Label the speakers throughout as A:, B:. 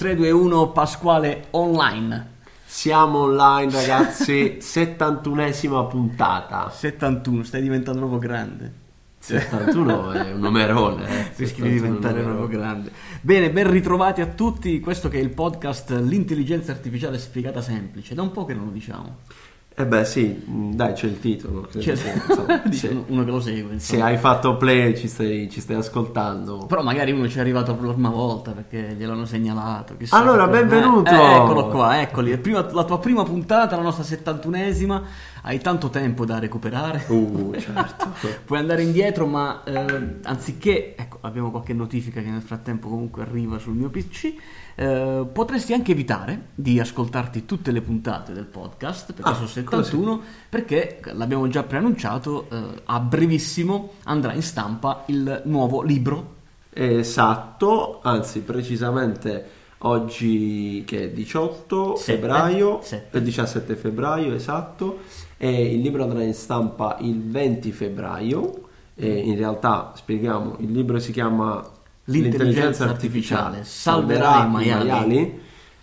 A: 3, 2, 1, Pasquale online.
B: Siamo online ragazzi, 71esima puntata.
A: 71, stai diventando proprio grande.
B: 71 è un numerone. Eh.
A: Rischi di diventare proprio grande. Bene, ben ritrovati a tutti. Questo che è il podcast L'intelligenza artificiale spiegata semplice. Da un po' che non lo diciamo.
B: Eh beh sì, dai c'è il titolo.
A: Cioè,
B: che, insomma,
A: uno che lo segue. Insomma.
B: Se hai fatto play ci stai, ci stai, ascoltando.
A: Però magari uno ci è arrivato per la prima volta perché gliel'hanno segnalato.
B: Allora, benvenuto!
A: Eh, eccolo qua, eccoli. La tua prima puntata, la nostra 71esima. Hai tanto tempo da recuperare.
B: Uh, certo.
A: Puoi andare indietro, ma eh, anziché... Ecco, abbiamo qualche notifica che nel frattempo comunque arriva sul mio PC. Eh, potresti anche evitare di ascoltarti tutte le puntate del podcast, perché
B: Ah,
A: sono 71, perché l'abbiamo già preannunciato, eh, a brevissimo andrà in stampa il nuovo libro.
B: Esatto, anzi precisamente oggi che è 18
A: Sette.
B: febbraio,
A: Sette.
B: eh, 17 febbraio esatto, e il libro andrà in stampa il 20 febbraio. E in realtà spieghiamo, il libro si chiama
A: L'intelligenza artificiale salverà i maiali.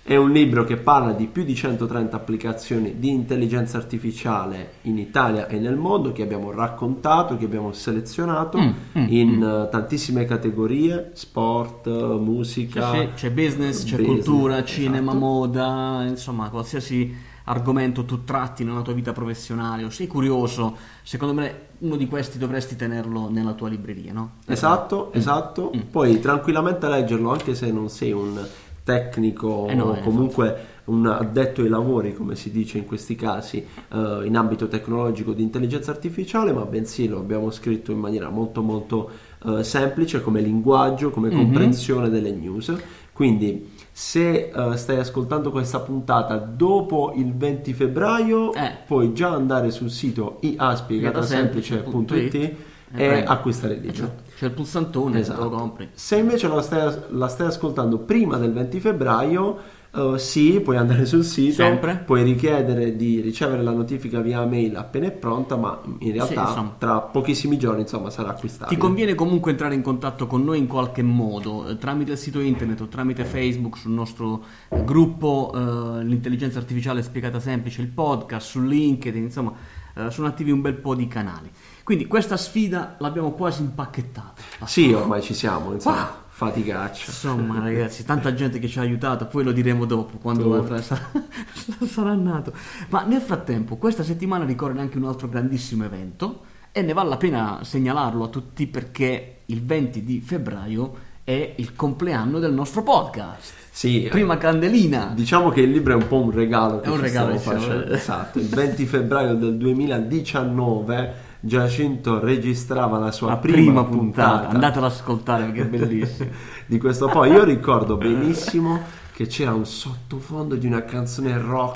B: È un libro che parla di più di 130 applicazioni di intelligenza artificiale in Italia e nel mondo che abbiamo raccontato, che abbiamo selezionato
A: Mm, mm,
B: in eh, tantissime categorie, sport, musica.
A: C'è, c'è business, c'è
B: business,
A: cultura, cinema,
B: esatto.
A: moda, insomma, qualsiasi argomento tu tratti nella tua vita professionale o sei curioso, secondo me uno di questi dovresti tenerlo nella tua libreria, no?
B: Esatto, esatto.
A: Mm.
B: Puoi tranquillamente leggerlo anche se non sei un tecnico
A: Eh no,
B: o
A: eh,
B: comunque un addetto ai lavori, come si dice in questi casi, eh, in ambito tecnologico di intelligenza artificiale, ma bensì lo abbiamo scritto in maniera molto molto eh, semplice come linguaggio, come
A: Mhm.
B: comprensione delle news. Quindi se eh, stai ascoltando questa puntata dopo il 20 febbraio,
A: Eh.
B: puoi già andare sul sito iaspiegatasemplice.it
A: Eh,
B: acquistare il libro.
A: Esatto. C'è il pulsantone,
B: Esatto.
A: lo compri.
B: Se invece la stai, la stai ascoltando prima del 20 febbraio, eh, sì, puoi andare sul sito,
A: Sempre.
B: puoi richiedere di ricevere la notifica via mail appena è pronta, ma in realtà
A: insomma.
B: tra pochissimi giorni insomma sarà acquistabile.
A: Ti conviene comunque entrare in contatto con noi in qualche modo, eh, tramite il sito internet o tramite Facebook, sul nostro eh, gruppo eh, L'intelligenza artificiale spiegata semplice, il podcast, su LinkedIn, insomma, eh, sono attivi un bel po' di canali. Quindi questa sfida l'abbiamo quasi impacchettata.
B: Sì, ormai ci siamo, insomma,
A: Ah.
B: faticaccia.
A: Insomma, ragazzi, tanta gente che ci ha aiutato, poi lo diremo dopo, quando
B: Dopo.
A: sarà, sarà nato. Ma nel frattempo, questa settimana ricorre anche un altro grandissimo evento e ne vale la pena segnalarlo a tutti perché il 20 di febbraio è il compleanno del nostro podcast.
B: Sì,
A: Prima candelina.
B: Diciamo che il libro è un po' un regalo che
A: È un regalo, diciamo.
B: facendo. Esatto, il 20 febbraio del 2019 Giacinto registrava la sua
A: La
B: prima,
A: prima
B: puntata,
A: puntata, andatela ad ascoltare perché è bellissimo.
B: di questo. Poi io ricordo benissimo che c'era un sottofondo di una canzone rock.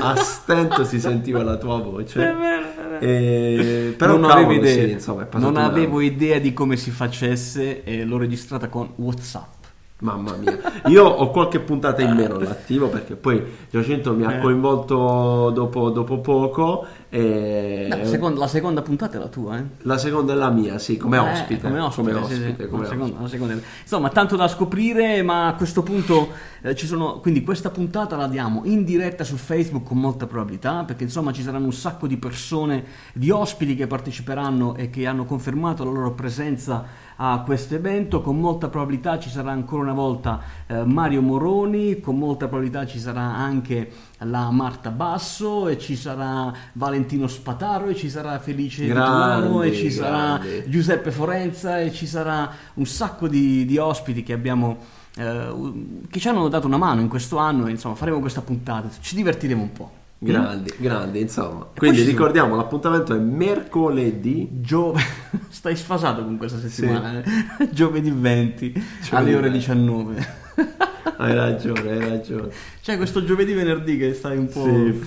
B: A stento si sentiva la tua voce. E... però
A: non
B: cavolo,
A: avevo idea,
B: sì, insomma,
A: non avevo idea di come si facesse e l'ho registrata con WhatsApp.
B: Mamma mia, io ho qualche puntata in meno all'attivo perché poi Giacinto mi ha
A: Eh.
B: coinvolto dopo, dopo poco e
A: No, la, seconda, la seconda puntata è la tua, eh?
B: la seconda è la mia, sì, come
A: Eh,
B: ospite.
A: come ospite,
B: come
A: sì, sì,
B: ospite, come
A: seconda-
B: ospite.
A: Insomma, tanto da scoprire, ma a questo punto eh, ci sono. Quindi, questa puntata la diamo in diretta su Facebook con molta probabilità, perché insomma ci saranno un sacco di persone, di ospiti che parteciperanno e che hanno confermato la loro presenza a questo evento. Con molta probabilità ci sarà ancora una volta eh, Mario Moroni, con molta probabilità ci sarà anche la Marta Basso e ci sarà Valentino Spataro e ci sarà Felice Vitulano e ci sarà
B: grandi.
A: Giuseppe Forenza e ci sarà un sacco di, di ospiti che abbiamo eh, che ci hanno dato una mano in questo anno e insomma faremo questa puntata ci divertiremo un po'
B: Grandi, grandi, insomma.
A: poi
B: Quindi
A: ci sono-
B: ricordiamo, l'appuntamento è mercoledì.
A: Giove... stai sfasato con questa settimana eh? giovedì 20 alle ore 19
B: Hai ragione, hai ragione.
A: c'è questo giovedì venerdì che stai un po'
B: Sì,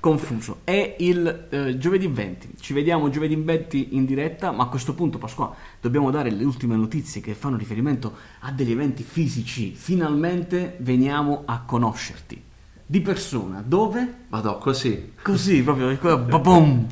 A: confuso. È il eh, giovedì 20. Ci vediamo giovedì 20 in diretta, ma a questo punto, Pasqua, dobbiamo dare le ultime notizie che fanno riferimento a degli eventi fisici. Finalmente veniamo a conoscerti. Di persona, dove?
B: Madò, così.
A: Così, proprio, babom.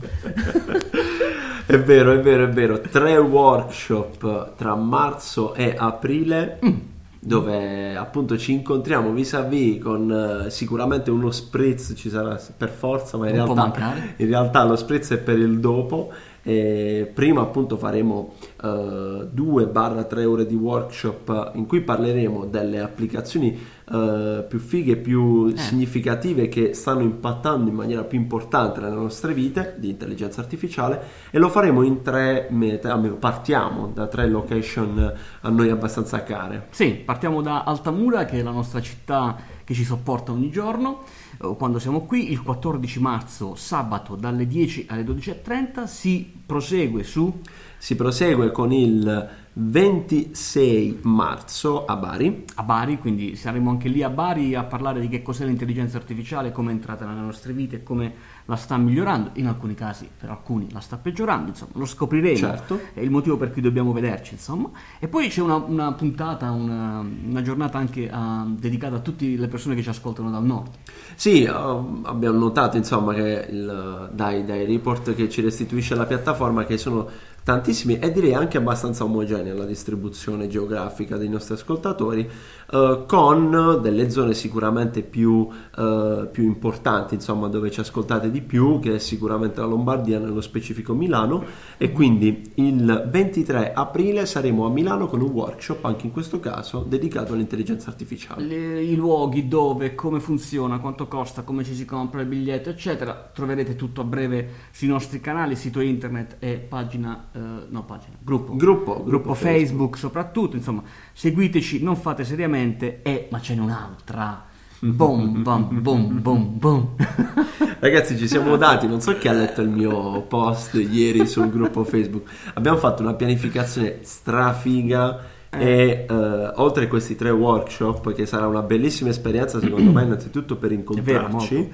B: È vero, è vero, è vero. Tre workshop tra marzo e aprile.
A: Mm.
B: Dove appunto ci incontriamo vis-à-vis con eh, sicuramente uno spritz ci sarà per forza, ma in, realtà, in realtà lo spritz è per il dopo. E prima appunto faremo 2-3 ore di workshop in cui parleremo delle applicazioni eh, più fighe, più
A: Eh.
B: significative che stanno impattando in maniera più importante nelle nostre vite di intelligenza artificiale e lo faremo in tre mete, almeno partiamo da tre location a noi abbastanza care.
A: Sì, partiamo da Altamura, che è la nostra città che ci sopporta ogni giorno. Eh, Quando siamo qui, il 14 marzo, sabato, dalle 10 alle 12.30, si prosegue su
B: Si prosegue con il 26 marzo a Bari.
A: a Bari, quindi saremo anche lì a Bari a parlare di che cos'è l'intelligenza artificiale, come è entrata nelle nostre vite e come la sta migliorando. In alcuni casi, per alcuni, la sta peggiorando. Insomma, lo scopriremo.
B: Certo.
A: È il motivo per cui dobbiamo vederci, insomma. E poi c'è una, una puntata, una, una giornata anche ah, dedicata a tutte le persone che ci ascoltano dal nord.
B: Sì, um, abbiamo notato insomma che il- dai, dai report che ci restituisce la piattaforma che sono tantissimi e direi anche abbastanza omogenea la distribuzione geografica dei nostri ascoltatori eh, con delle zone sicuramente più, eh, più importanti insomma dove ci ascoltate di più che è sicuramente la Lombardia nello specifico Milano e quindi il 23 aprile saremo a Milano con un workshop anche in questo caso dedicato all'intelligenza artificiale
A: Le- I luoghi, dove, come funziona, quanto costa, come ci si compra il biglietto, eccetera. Troverete tutto a breve sui nostri canali, sito internet e pagina, eh, no pagina, gruppo.
B: gruppo,
A: Gruppo Facebook. soprattutto, insomma, seguiteci, non fate seriamente e ma ce n'è un'altra. Bom bom bom bom bom.
B: Ragazzi, ci siamo dati, non so chi ha letto il mio post ieri sul gruppo Facebook. Abbiamo fatto una pianificazione strafiga e eh, oltre a questi tre workshop, che sarà una bellissima esperienza, secondo me, innanzitutto per incontrarci.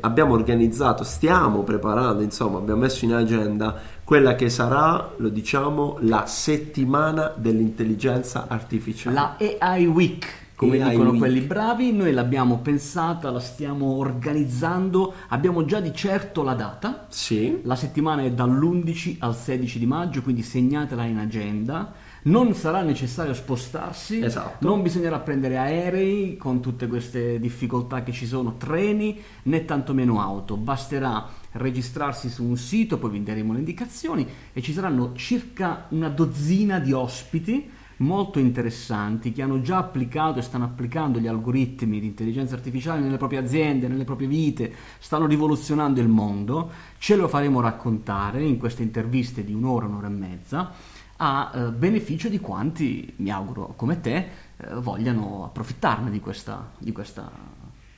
B: abbiamo organizzato, stiamo preparando, insomma, abbiamo messo in agenda quella che sarà, lo diciamo, la settimana dell'intelligenza artificiale.
A: La AI Week, come
B: AI
A: dicono
B: Week.
A: quelli bravi, noi l'abbiamo pensata, la stiamo organizzando, abbiamo già di certo la data.
B: Sì,
A: La settimana è dall'11 al 16 di maggio, quindi segnatela in agenda. Non sarà necessario spostarsi,
B: Esatto.
A: non bisognerà prendere aerei con tutte queste difficoltà che ci sono, treni né tantomeno auto. Basterà registrarsi su un sito, poi vi daremo le indicazioni e ci saranno circa una dozzina di ospiti molto interessanti che hanno già applicato e stanno applicando gli algoritmi di intelligenza artificiale nelle proprie aziende, nelle proprie vite, stanno rivoluzionando il mondo. Ce lo faremo raccontare in queste interviste di un'ora, un'ora e mezza a eh, beneficio di quanti, mi auguro come te, eh, vogliano approfittarne di questa, di questa...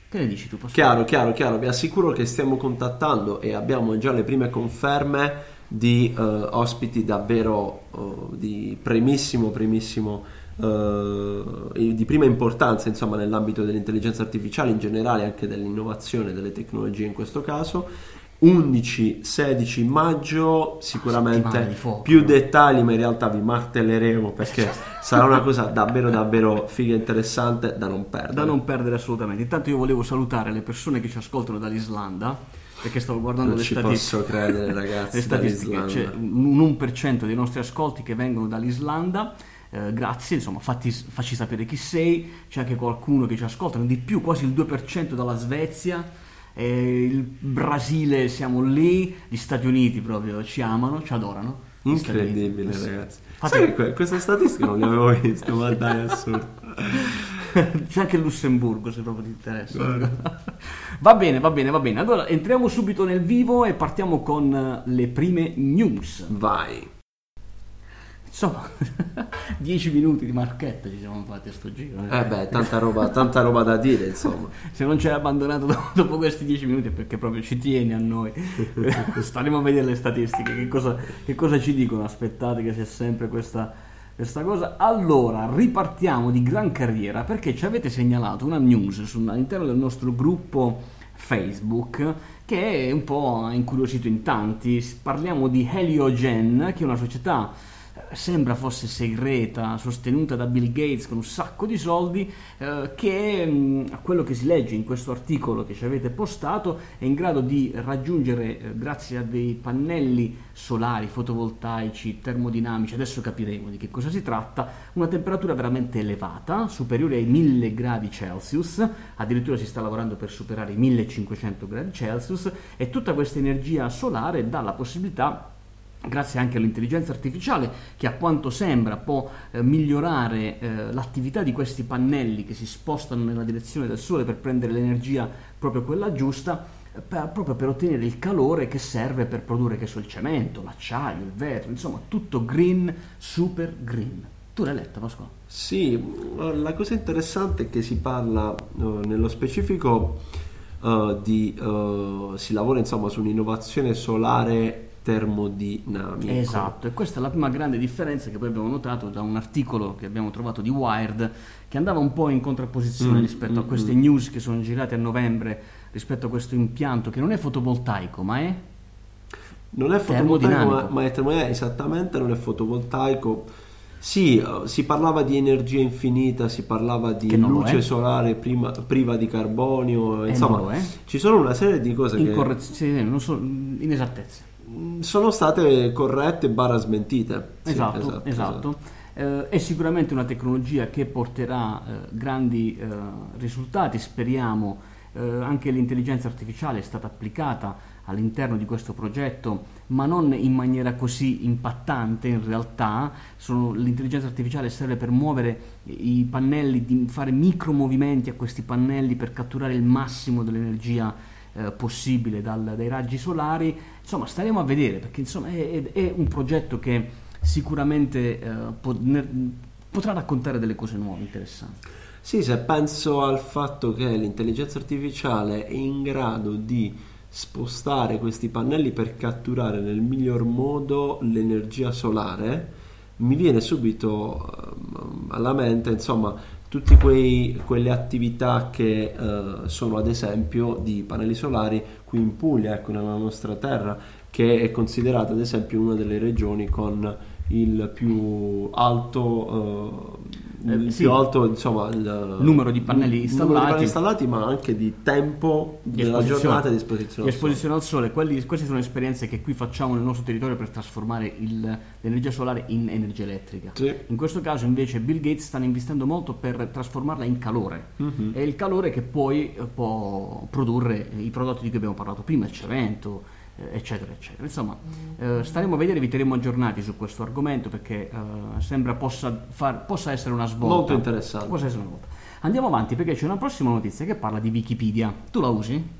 A: Che ne dici tu? Pasquale?
B: Chiaro, chiaro, chiaro. Vi assicuro che stiamo contattando e abbiamo già le prime conferme di eh, ospiti davvero eh, di primissimo, primissimo, eh, di prima importanza, insomma, nell'ambito dell'intelligenza artificiale, in generale anche dell'innovazione, delle tecnologie in questo caso. 11-16 maggio sicuramente
A: fuoco,
B: più
A: no?
B: dettagli ma in realtà vi martelleremo perché sarà una cosa davvero davvero figa e interessante da non perdere
A: Da non perdere assolutamente. Intanto io volevo salutare le persone che ci ascoltano dall'Islanda, perché stavo guardando
B: non
A: le
B: ci
A: statistiche.
B: posso credere ragazzi
A: le statistiche, c'è un 1% dei nostri ascolti che vengono dall'Islanda. eh, grazie, insomma, fatti, facci sapere chi sei. C'è anche qualcuno che ci ascolta, di più, quasi il 2% dalla Svezia. Eh, il Brasile siamo lì, gli Stati Uniti proprio ci amano, ci adorano.
B: Incredibile, ragazzi.
A: Fate-
B: Sai che que- queste statistiche non le avevo viste, ma dai, è assurdo.
A: C'è anche il Lussemburgo se proprio ti interessa. va bene, va bene, va bene. Allora entriamo subito nel vivo e partiamo con le prime news.
B: Vai.
A: Insomma, 10 minuti di marchetta ci siamo fatti a sto giro.
B: Eh beh, tanta roba, tanta roba da dire, insomma.
A: Se non ci hai abbandonato dopo, questi 10 minuti è perché proprio ci tieni a noi. Staremo a vedere le statistiche, che cosa, che cosa ci dicono. Aspettate che c'è sempre questa, questa cosa. Allora, ripartiamo di gran carriera perché ci avete segnalato una news all'interno del nostro gruppo Facebook che è un po' incuriosito in tanti. Parliamo di Heliogen, che è una società eh, sembra fosse segreta, sostenuta da Bill Gates con un sacco di soldi, eh, che mh, a quello che si legge in questo articolo che ci avete postato è in grado di raggiungere, eh, grazie a dei pannelli solari, fotovoltaici, termodinamici, adesso capiremo di che cosa si tratta, una temperatura veramente elevata, superiore ai 1000 gradi Celsius, addirittura si sta lavorando per superare i 1500 gradi Celsius e tutta questa energia solare dà la possibilità grazie anche all'intelligenza artificiale che a quanto sembra può eh, migliorare eh, l'attività di questi pannelli che si spostano nella direzione del sole per prendere l'energia proprio quella giusta eh, per, proprio per ottenere il calore che serve per produrre che so, il cemento, l'acciaio, il vetro, insomma tutto green, super green. Tu l'hai letta Pasquale?
B: Sì, la cosa interessante è che si parla uh, nello specifico uh, di uh, si lavora insomma su un'innovazione solare termodinamico.
A: Esatto, e questa è la prima grande differenza che poi abbiamo notato da un articolo che abbiamo trovato di Wired che andava un po' in contrapposizione mm, rispetto mm, a queste mm. news che sono girate a novembre rispetto a questo impianto che non è fotovoltaico ma è
B: non è fotovoltaico ma, ma è termodinamico esattamente non è fotovoltaico sì, eh, si parlava di energia infinita, si parlava di luce solare prima, priva di carbonio,
A: eh,
B: insomma, ci sono una serie di cose
A: Incorrez- che... Sì, non so, inesattezze.
B: Mm, sono state corrette barra smentite.
A: Esatto, sì, esatto. esatto. esatto. Eh, è sicuramente una tecnologia che porterà eh, grandi eh, risultati, speriamo. Eh, anche l'intelligenza artificiale è stata applicata all'interno di questo progetto, ma non in maniera così impattante in realtà. Sono, l'intelligenza artificiale serve per muovere i pannelli, di fare micromovimenti a questi pannelli per catturare il massimo dell'energia eh, possibile dal, dai raggi solari. Insomma, staremo a vedere perché insomma, è, è, un progetto che sicuramente eh, po- ne, potrà raccontare delle cose nuove, interessanti.
B: Sì, se penso al fatto che l'intelligenza artificiale è in grado di spostare questi pannelli per catturare nel miglior modo l'energia solare, mi viene subito um, alla mente, insomma, tutte quelle attività che uh, sono ad esempio di pannelli solari qui in Puglia, ecco, nella nostra terra, che è considerata ad esempio una delle regioni con il più alto il eh, sì. più alto insomma, il
A: numero di pannelli installati,
B: di pannelli installati ma anche di tempo di della giornata di esposizione,
A: di esposizione al sole. Quelli, queste sono esperienze che qui facciamo nel nostro territorio per trasformare il, l'energia solare in energia elettrica.
B: Sì.
A: In questo caso invece Bill Gates sta investendo molto per trasformarla in calore. Mm-hmm. È il calore che poi eh, può produrre i prodotti di cui abbiamo parlato prima, il cemento eh, eccetera, eccetera. Insomma, eh, staremo a vedere, vi terremo aggiornati su questo argomento perché eh, sembra possa, far, possa, essere una svolta.
B: Molto interessante.
A: Possa essere una svolta. Andiamo avanti perché c'è una prossima notizia che parla di Wikipedia. Tu la usi?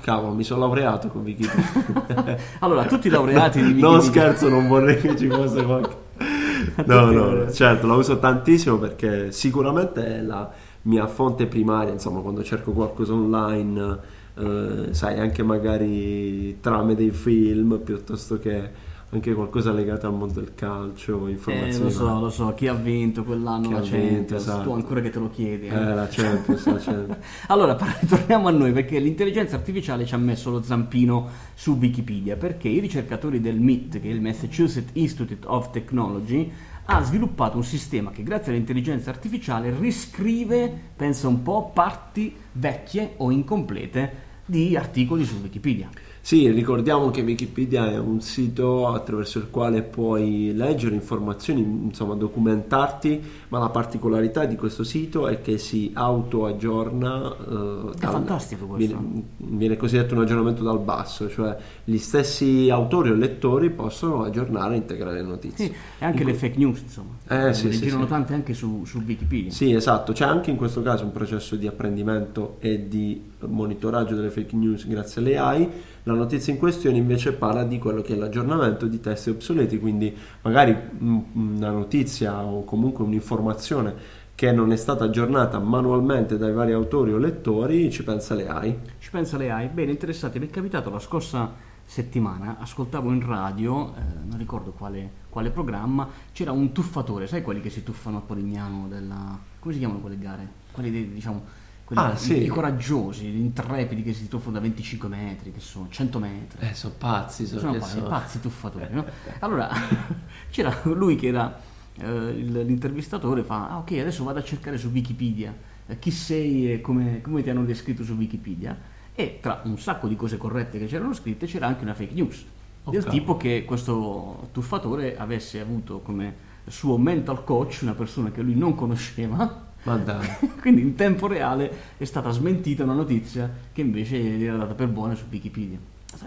B: Cavolo, mi sono laureato con Wikipedia.
A: allora, tutti i laureati di Wikipedia.
B: Non scherzo, non vorrei che ci fosse qualche. No, no, certo, la uso tantissimo perché sicuramente è la mia fonte primaria, insomma, quando cerco qualcosa online eh, sai, anche magari trame dei film piuttosto che anche qualcosa legato al mondo del calcio, informazioni. Eh,
A: lo so, lo so, chi ha vinto quell'anno chi la Champions, vinto, esatto. tu ancora che te lo chiedi.
B: Eh, eh la Champions, la Champions.
A: allora, torniamo a noi perché l'intelligenza artificiale ci ha messo lo zampino su Wikipedia perché i ricercatori del MIT, che è il Massachusetts Institute of Technology, ha sviluppato un sistema che grazie all'intelligenza artificiale riscrive, pensa un po', parti vecchie o incomplete di articoli su Wikipedia.
B: Sì, ricordiamo che Wikipedia è un sito attraverso il quale puoi leggere informazioni, insomma documentarti, ma la particolarità di questo sito è che si auto-aggiorna.
A: Eh, è fantastico questo.
B: Viene, viene, cosiddetto un aggiornamento dal basso, cioè gli stessi autori o lettori possono aggiornare e integrare le notizie.
A: Sì, e anche in le fake news, insomma.
B: Eh, sì,
A: ne
B: sì,
A: girano
B: sì.
A: tante anche su, su Wikipedia.
B: Sì, esatto, c'è anche in questo caso un processo di apprendimento e di monitoraggio delle fake news grazie alle AI la notizia in questione invece parla di quello che è l'aggiornamento di testi obsoleti, quindi magari una notizia o comunque un'informazione che non è stata aggiornata manualmente dai vari autori o lettori, ci pensa le AI.
A: Ci pensa le AI. Bene, interessante, mi è capitato la scorsa settimana, ascoltavo in radio, eh, non ricordo quale, quale, programma, c'era un tuffatore, sai quelli che si tuffano a Polignano della... come si chiamano quelle gare? Quelli diciamo
B: ah, sì.
A: i, coraggiosi, gli intrepidi che si tuffano da 25 metri, che sono 100 metri.
B: Eh, sono pazzi, sono,
A: sono pazzi,
B: sono...
A: pazzi tuffatori, no? Allora, C'era lui che era eh, l'intervistatore, fa, ah ok, adesso vado a cercare su Wikipedia eh, chi sei e come, come ti hanno descritto su Wikipedia e tra un sacco di cose corrette che c'erano scritte c'era anche una fake news del tipo che questo tuffatore avesse avuto come suo mental coach una persona che lui non conosceva quindi in tempo reale è stata smentita una notizia che invece era data per buona su Wikipedia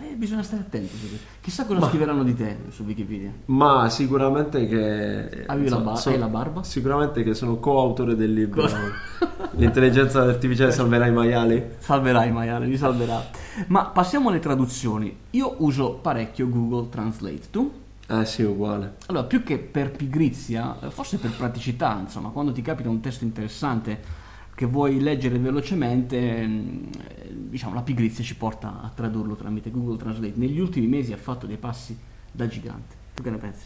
A: eh, bisogna stare attenti. Chissà cosa ma, scriveranno di te su Wikipedia.
B: Ma sicuramente che.
A: Avevi so, la, bar- so, la barba?
B: Sicuramente che sono coautore del libro. L'intelligenza artificiale salverà i maiali.
A: Salverà i maiali, li salverà. Ma passiamo alle traduzioni. Io uso parecchio Google Translate. Tu?
B: Eh sì, uguale.
A: Allora, più che per pigrizia, forse per praticità, insomma, quando ti capita un testo interessante che vuoi leggere velocemente, mm, diciamo, la pigrizia ci porta a tradurlo tramite Google Translate. Negli ultimi mesi ha fatto dei passi da gigante. Tu che ne pensi?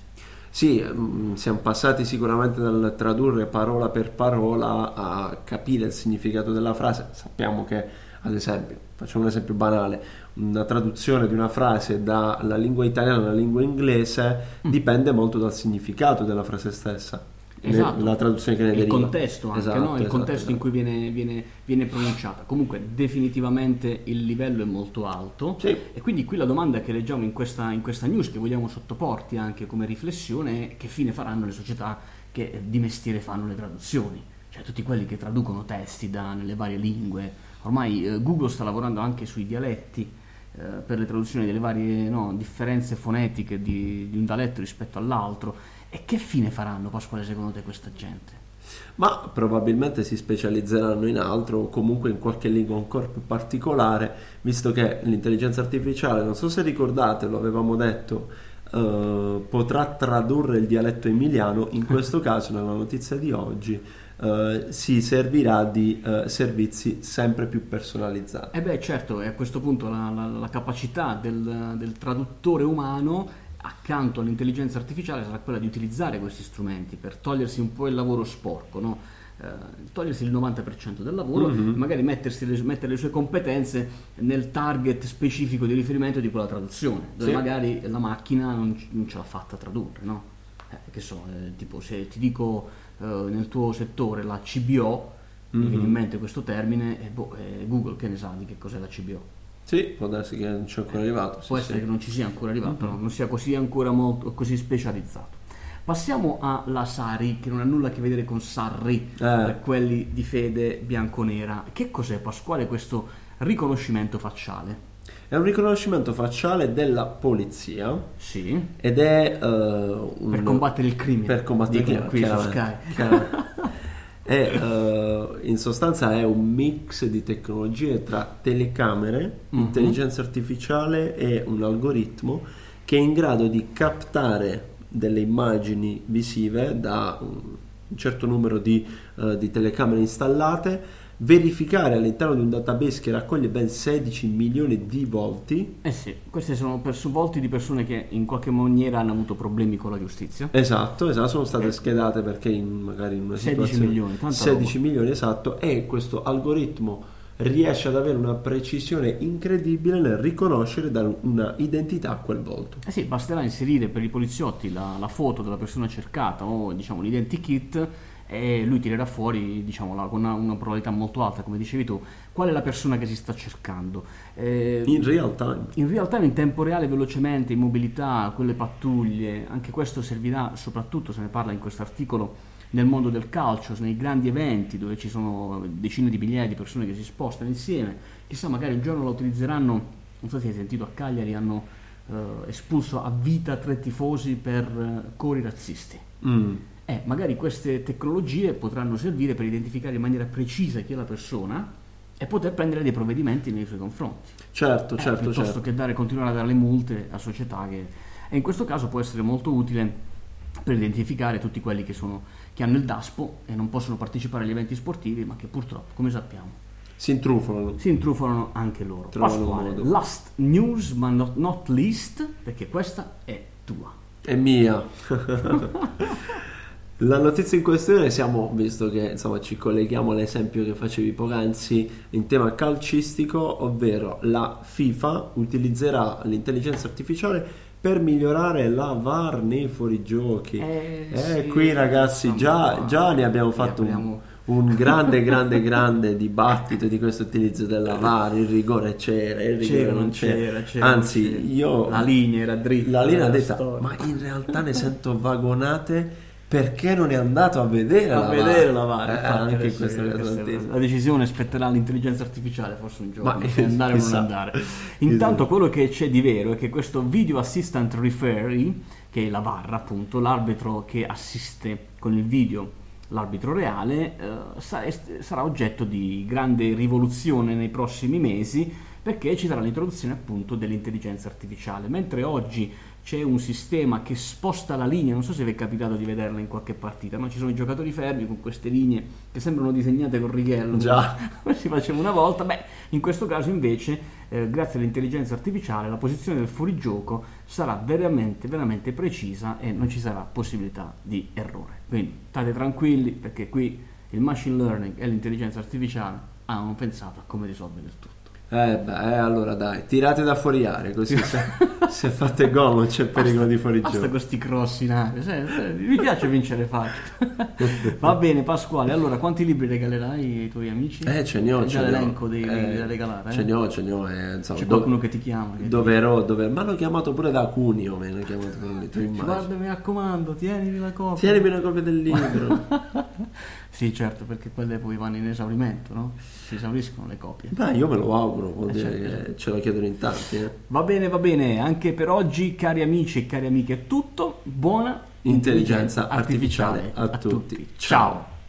B: Sì, mm, siamo passati sicuramente dal tradurre parola per parola a capire il significato della frase. Sappiamo che, ad esempio, facciamo un esempio banale, una traduzione di una frase dalla lingua italiana alla lingua inglese mm. dipende molto dal significato della frase stessa
A: esatto.
B: la traduzione che ne deriva.
A: Il contesto anche, esatto, no? il esatto, contesto in esatto. cui viene, viene, viene, pronunciata. Comunque definitivamente il livello è molto alto
B: sì.
A: e quindi qui la domanda che leggiamo in questa, in questa news che vogliamo sottoporti anche come riflessione è che fine faranno le società che di mestiere fanno le traduzioni, cioè tutti quelli che traducono testi da, nelle varie lingue. Ormai eh, Google sta lavorando anche sui dialetti per le traduzioni delle varie no, differenze fonetiche di, di un dialetto rispetto all'altro e che fine faranno, Pasquale, secondo te, questa gente?
B: Ma probabilmente si specializzeranno in altro o comunque in qualche lingua ancora più particolare, visto che l'intelligenza artificiale, non so se ricordate, lo avevamo detto, uh, potrà tradurre il dialetto emiliano, in questo caso, nella notizia di oggi, Uh, si servirà di uh, servizi sempre più personalizzati.
A: E eh beh, certo, e a questo punto la, la, la capacità del, del, traduttore umano accanto all'intelligenza artificiale sarà quella di utilizzare questi strumenti per togliersi un po' il lavoro sporco, no? eh, togliersi il 90% del lavoro mm-hmm. e magari le, mettere le sue competenze nel target specifico di riferimento di quella traduzione, dove sì. magari la macchina non, non, ce l'ha fatta tradurre, no? Eh, che so, eh, tipo se ti dico eh, nel tuo settore la CBO, mm-hmm. mi viene in mhm. mente questo termine, e boh, eh, Google che ne sa di che cos'è la CBO?
B: Sì, può darsi che non cia ancora arrivato.
A: Può
B: sì,
A: essere
B: sì.
A: che non ci sia ancora arrivato, mm-hmm. no? non sia così ancora molto così specializzato. Passiamo alla Sari, che non ha nulla a che vedere con Sarri, eh. quelli di fede bianconera. Che cos'è, Pasquale, questo riconoscimento facciale?
B: È un riconoscimento facciale della polizia.
A: Sì.
B: Ed è uh,
A: un... Per combattere il crimine.
B: Per combattere il crimine.
A: Qui su Sky.
B: è, uh, in sostanza è un mix di tecnologie tra telecamere, mm-hmm. intelligenza artificiale e un algoritmo che è in grado di captare delle immagini visive da un certo numero di, uh, di telecamere installate verificare all'interno di un database che raccoglie ben 16 milioni di volti.
A: Eh sì, questi sono volti di persone che in qualche maniera hanno avuto problemi con la giustizia.
B: Esatto, esatto sono state eh. schedate perché in, magari in una
A: 16
B: situazione...
A: milioni,
B: 16
A: roba.
B: milioni, esatto, e questo algoritmo riesce ad avere una precisione incredibile nel riconoscere da una identità a quel volto.
A: Eh sì, basterà inserire per i poliziotti la, la foto della persona cercata o diciamo l'identikit e lui tirerà fuori diciamo, la, con una, una, probabilità molto alta, come dicevi tu, qual è la persona che si sta cercando.
B: Eh, in real time.
A: In real time, in tempo reale, velocemente, in mobilità, quelle pattuglie, anche questo servirà soprattutto, se ne parla in questo articolo, nel mondo del calcio, nei grandi eventi dove ci sono decine di migliaia di persone che si spostano insieme, chissà magari un giorno la utilizzeranno, non so se hai sentito a Cagliari, hanno eh, espulso a vita tre tifosi per eh, cori razzisti. Mm eh, magari queste tecnologie potranno servire per identificare in maniera precisa chi è la persona e poter prendere dei provvedimenti nei suoi confronti.
B: Certo,
A: eh,
B: certo,
A: piuttosto
B: certo.
A: che dare, continuare a dare le multe a società che... E in questo caso può essere molto utile per identificare tutti quelli che, sono, che hanno il DASPO e non possono partecipare agli eventi sportivi, ma che purtroppo, come sappiamo,
B: si intrufolano.
A: Si intrufolano anche loro. Pasquale, last news, ma not, not least, perché questa è tua.
B: È mia. La notizia in questione siamo, visto che insomma, ci colleghiamo all'esempio che facevi poc'anzi in tema calcistico, ovvero la FIFA utilizzerà l'intelligenza artificiale per migliorare la VAR nei fuorigiochi.
A: Eh,
B: Eh,
A: sì,
B: qui ragazzi già, già ne abbiamo fatto un,
A: apriamo-
B: un grande, grande, grande dibattito di questo utilizzo della VAR. Il rigore c'era, il rigore
A: C'era,
B: non c'era.
A: c'era, c'era,
B: Anzi,
A: c'era.
B: io
A: La linea era dritta.
B: la linea
A: era
B: detta, ma in realtà ne sento vagonate perché non è andato a vedere
A: a
B: la
A: vedere
B: VAR.
A: la VAR,
B: Eh, anche questa
A: è-
B: tantissimo.
A: la decisione spetterà all'intelligenza artificiale forse un giorno
B: Ma-
A: se andare o non andare intanto quello che c'è di vero è che questo video assistant referee che è la VAR appunto l'arbitro che assiste con il video l'arbitro reale eh, sarà oggetto di grande rivoluzione nei prossimi mesi perché ci sarà l'introduzione appunto dell'intelligenza artificiale mentre oggi c'è un sistema che sposta la linea, non so se vi è capitato di vederla in qualche partita, no? ci sono i giocatori fermi con queste linee che sembrano disegnate con righello,
B: Già.
A: come si faceva una volta, beh, in questo caso invece, eh, grazie all'intelligenza artificiale, la posizione del fuorigioco sarà veramente, veramente precisa e non ci sarà possibilità di errore. Quindi state tranquilli perché qui il machine learning e l'intelligenza artificiale hanno pensato a come risolvere il tutto.
B: Eh beh, eh, allora dai, tirate da fuori area così se, se fate gol non c'è pericolo di
A: Basta
B: fuorigioco.
A: con questi cross in aria, sai, sai, mi piace vincere facile. Va bene Pasquale, allora quanti libri regalerai ai tuoi amici?
B: Eh, ce ne ho, ce ne ho.
A: l'elenco dei
B: Eh,
A: da regalare?
B: Ce
A: eh?
B: ne ho, ce ne ho. eh, insomma,
A: C'è
B: do-
A: qualcuno che ti chiama? che ti-
B: doverò, dover- Ma hanno chiamato pure da Cuneo, mi hanno chiamato per un tu immagini.
A: Guarda, mi raccomando, tienimi la copia.
B: Tienimi una copia del libro.
A: Sì, certo, perché quelle poi vanno in esaurimento, no? Si esauriscono le copie.
B: Beh, io me lo auguro, vuol
A: Eh,
B: dire
A: certo.
B: che ce lo chiedono in tanti. eh.
A: Va bene, va bene, anche per oggi, cari amici e cari amiche, è tutto. Buona
B: Intelligenza artificiale a tutti.
A: Ciao.